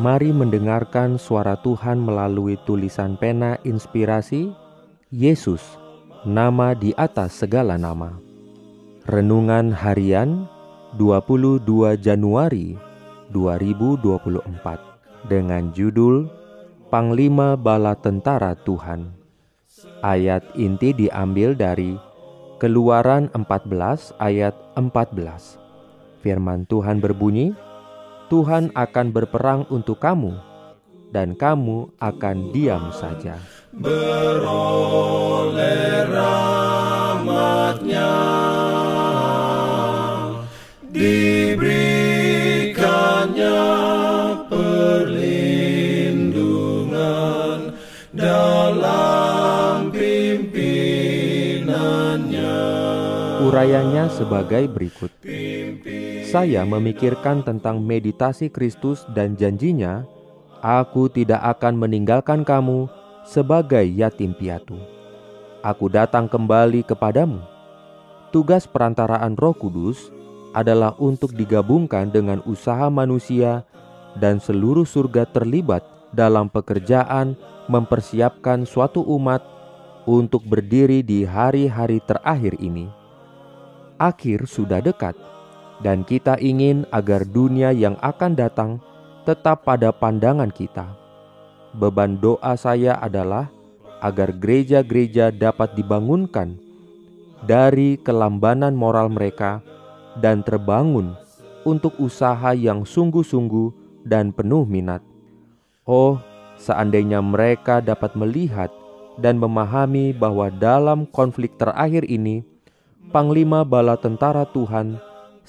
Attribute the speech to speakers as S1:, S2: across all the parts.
S1: Mari mendengarkan suara Tuhan melalui tulisan pena inspirasi Yesus nama di atas segala nama. Renungan harian 22 Januari 2024 dengan judul Panglima Bala Tentara Tuhan. Ayat inti diambil dari Keluaran 14 ayat 14. Firman Tuhan berbunyi, Tuhan akan berperang untuk kamu dan kamu akan diam saja.
S2: Beroleh rahmatnya. Diberikannya perlindungan dalam pimpinannya.
S1: Urayanya sebagai berikut Saya memikirkan tentang meditasi Kristus dan janjinya Aku tidak akan meninggalkan kamu sebagai yatim piatu. Aku datang kembali kepadamu. Tugas perantaraan Roh Kudus adalah untuk digabungkan dengan usaha manusia dan seluruh surga terlibat dalam pekerjaan mempersiapkan suatu umat untuk berdiri di hari-hari terakhir ini. Akhir sudah dekat, dan kita ingin agar dunia yang akan datang tetap pada pandangan kita beban doa saya adalah agar gereja-gereja dapat dibangunkan dari kelambanan moral mereka dan terbangun untuk usaha yang sungguh-sungguh dan penuh minat. Oh, seandainya mereka dapat melihat dan memahami bahwa dalam konflik terakhir ini, Panglima Bala Tentara Tuhan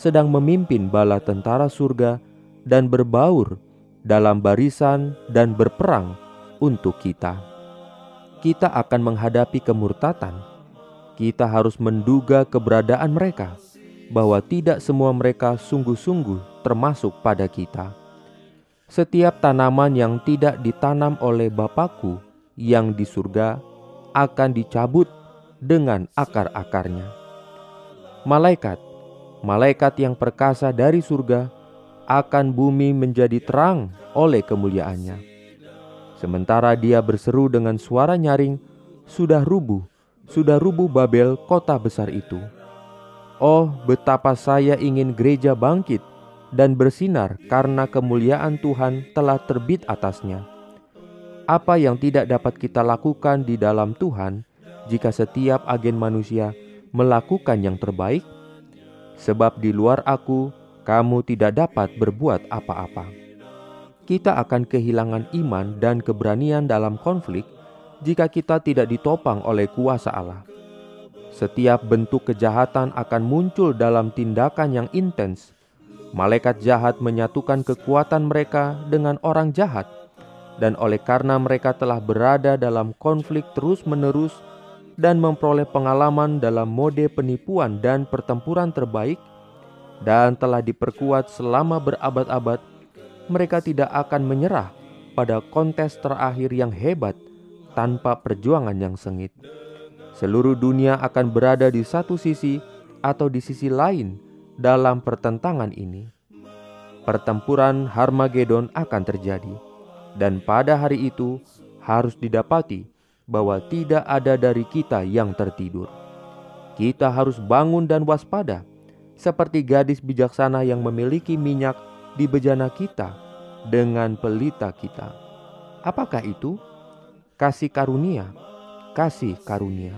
S1: sedang memimpin bala tentara surga dan berbaur dalam barisan dan berperang untuk kita. Kita akan menghadapi kemurtatan. Kita harus menduga keberadaan mereka, bahwa tidak semua mereka sungguh-sungguh termasuk pada kita. Setiap tanaman yang tidak ditanam oleh Bapakku yang di surga akan dicabut dengan akar-akarnya. Malaikat, malaikat yang perkasa dari surga akan bumi menjadi terang oleh kemuliaannya. Sementara dia berseru dengan suara nyaring, sudah rubuh, sudah rubuh Babel kota besar itu. Oh, betapa saya ingin gereja bangkit dan bersinar karena kemuliaan Tuhan telah terbit atasnya. Apa yang tidak dapat kita lakukan di dalam Tuhan jika setiap agen manusia melakukan yang terbaik? Sebab di luar aku, kamu tidak dapat berbuat apa-apa. Kita akan kehilangan iman dan keberanian dalam konflik jika kita tidak ditopang oleh kuasa Allah. Setiap bentuk kejahatan akan muncul dalam tindakan yang intens. Malaikat jahat menyatukan kekuatan mereka dengan orang jahat, dan oleh karena mereka telah berada dalam konflik terus-menerus dan memperoleh pengalaman dalam mode penipuan dan pertempuran terbaik, dan telah diperkuat selama berabad-abad, mereka tidak akan menyerah pada kontes terakhir yang hebat tanpa perjuangan yang sengit. Seluruh dunia akan berada di satu sisi atau di sisi lain dalam pertentangan ini. Pertempuran Harmagedon akan terjadi, dan pada hari itu harus didapati bahwa tidak ada dari kita yang tertidur. Kita harus bangun dan waspada seperti gadis bijaksana yang memiliki minyak di bejana kita dengan pelita kita. Apakah itu? Kasih karunia, kasih karunia.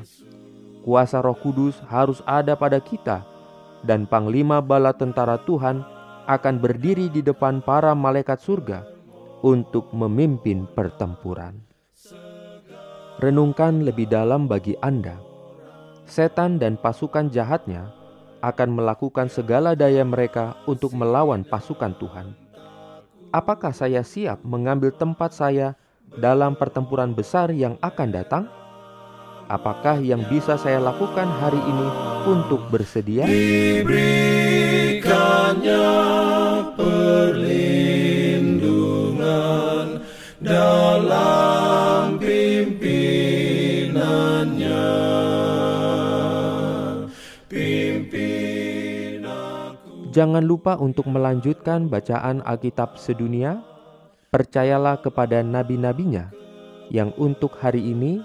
S1: Kuasa Roh Kudus harus ada pada kita, dan Panglima Bala Tentara Tuhan akan berdiri di depan para malaikat surga untuk memimpin pertempuran. Renungkan lebih dalam bagi Anda. Setan dan pasukan jahatnya akan melakukan segala daya mereka untuk melawan pasukan Tuhan. apakah saya siap mengambil tempat saya dalam pertempuran besar yang akan datang? Apakah yang bisa saya lakukan hari ini untuk bersedia?
S2: Diberikannya perlindungan dalam
S1: Jangan lupa untuk melanjutkan bacaan Alkitab sedunia. Percayalah kepada nabi-nabinya yang untuk hari ini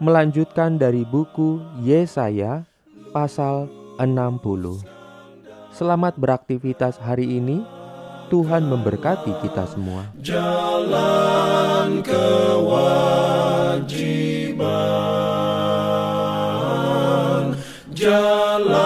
S1: melanjutkan dari buku Yesaya pasal 60. Selamat beraktivitas hari ini. Tuhan memberkati kita semua.
S2: Jalan kewajiban. Jalan